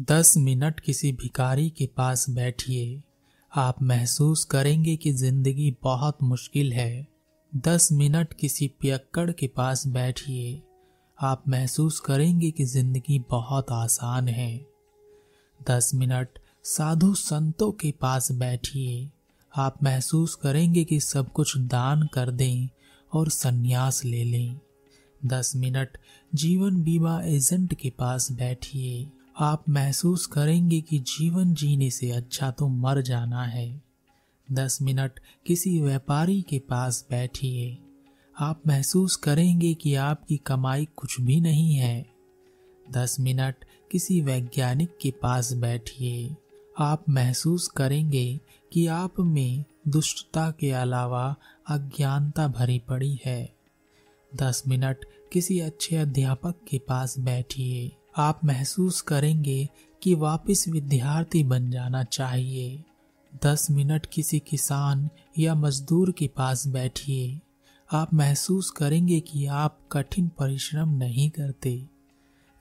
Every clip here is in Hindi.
दस मिनट किसी भिखारी के पास बैठिए। आप महसूस करेंगे कि ज़िंदगी बहुत मुश्किल है। दस मिनट किसी पियक्कड़ के पास बैठिए। आप महसूस करेंगे कि ज़िंदगी बहुत आसान है। दस मिनट साधु संतों के पास बैठिए। आप महसूस करेंगे कि सब कुछ दान कर दें और संन्यास ले लें। दस मिनट जीवन बीमा एजेंट के पास बैठिए। आप महसूस करेंगे कि जीवन जीने से अच्छा तो मर जाना है। दस मिनट किसी व्यापारी के पास बैठिए। आप महसूस करेंगे कि आपकी कमाई कुछ भी नहीं है। दस मिनट किसी वैज्ञानिक के पास बैठिए। आप महसूस करेंगे कि आप में दुष्टता के अलावा अज्ञानता भरी पड़ी है। दस मिनट किसी अच्छे अध्यापक के पास बैठिए। आप महसूस करेंगे कि वापस विद्यार्थी बन जाना चाहिए। दस मिनट किसी किसान या मजदूर के पास बैठिए। आप महसूस करेंगे कि आप कठिन परिश्रम नहीं करते।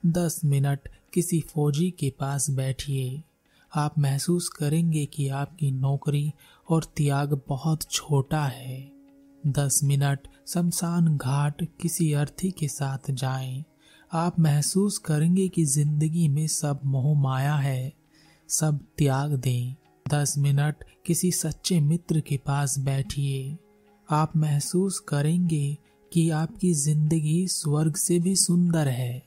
दस मिनट किसी फौजी के पास बैठिए। आप महसूस करेंगे कि आपकी नौकरी और त्याग बहुत छोटा है। दस मिनट शमशान घाट किसी अर्थी के साथ जाएँ। आप महसूस करेंगे कि ज़िंदगी में सब मोह माया है, सब त्याग दें। दस मिनट किसी सच्चे मित्र के पास बैठिए। आप महसूस करेंगे कि आपकी ज़िंदगी स्वर्ग से भी सुंदर है।